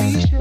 Please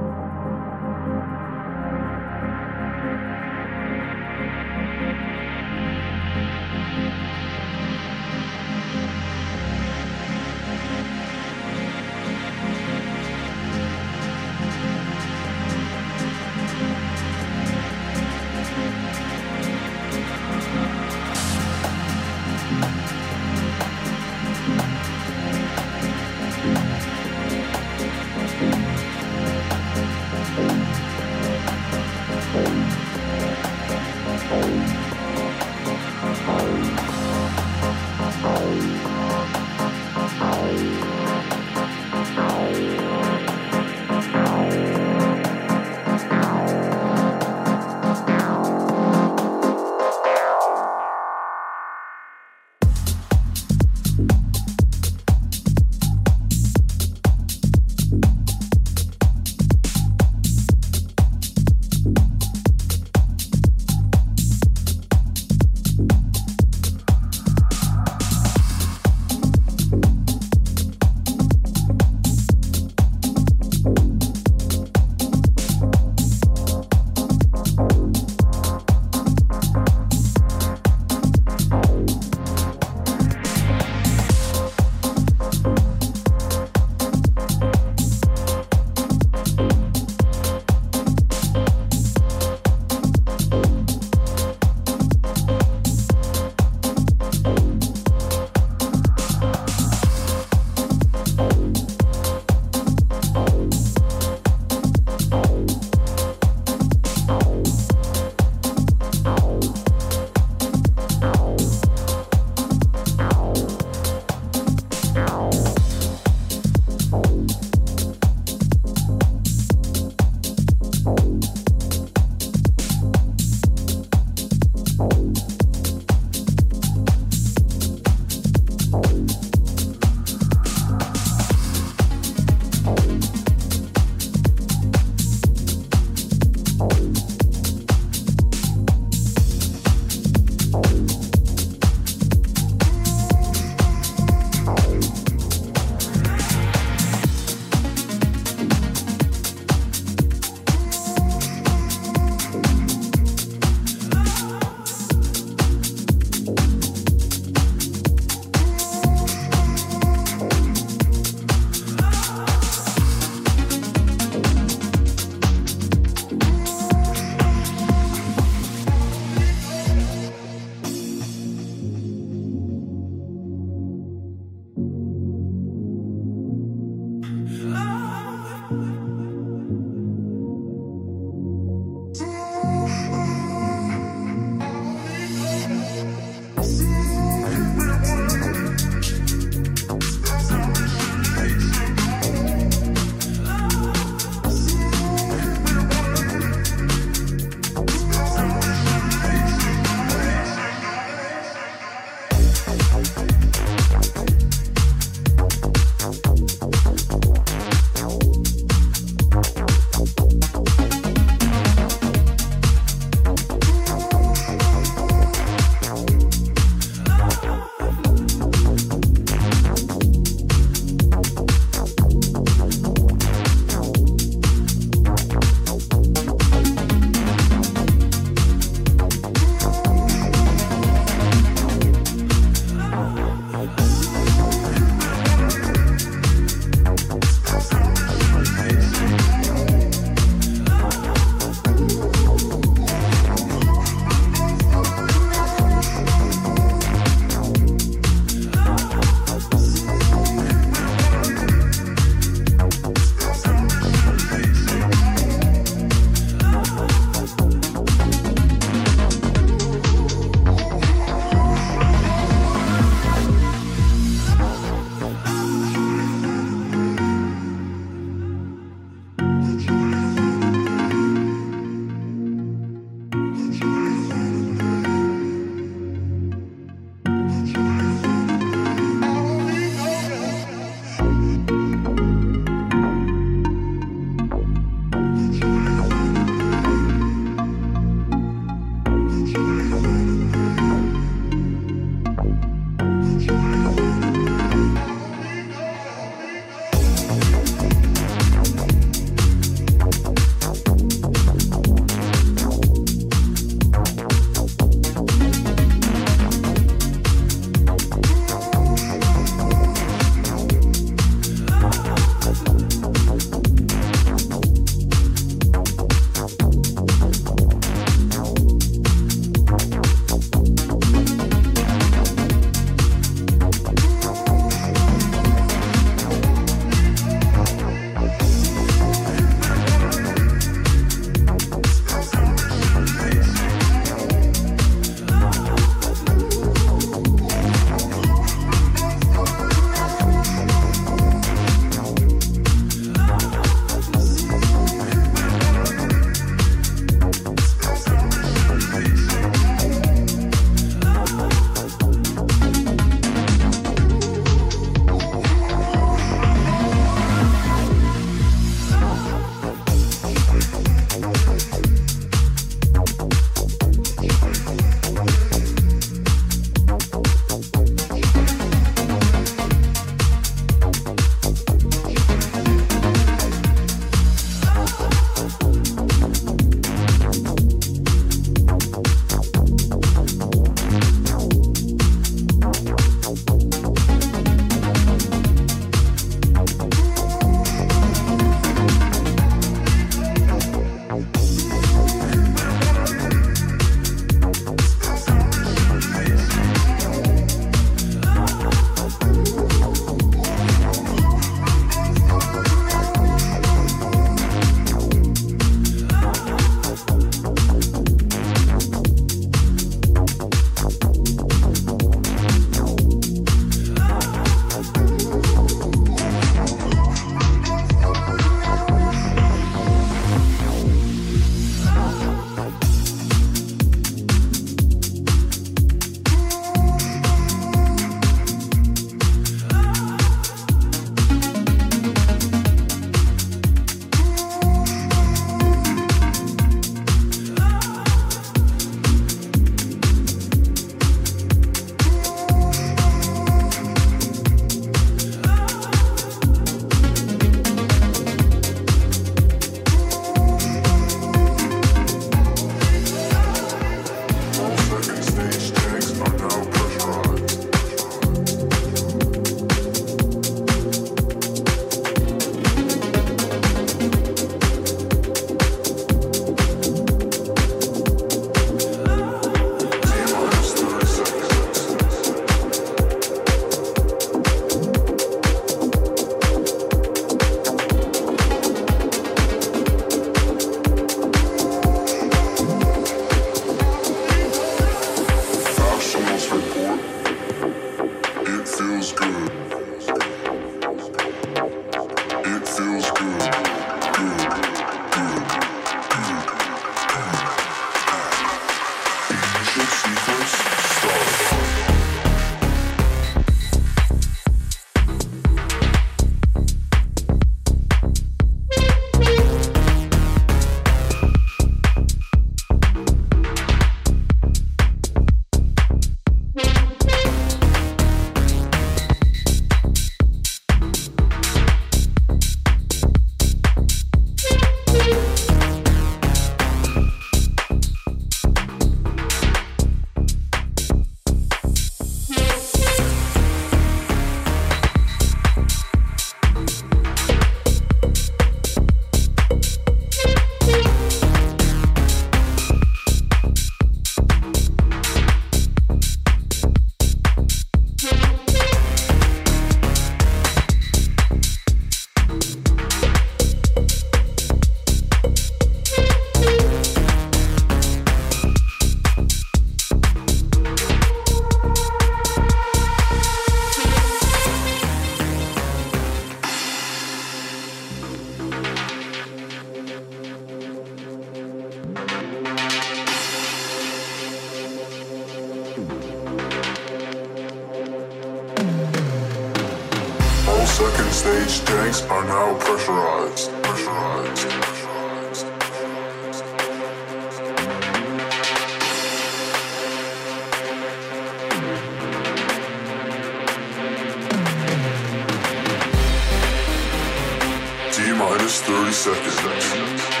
T minus 30 seconds.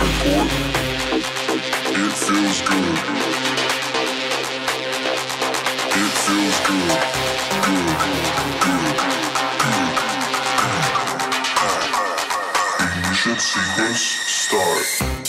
Report. It feels good. It feels good. Good. Good. Good. Ignition sequence start.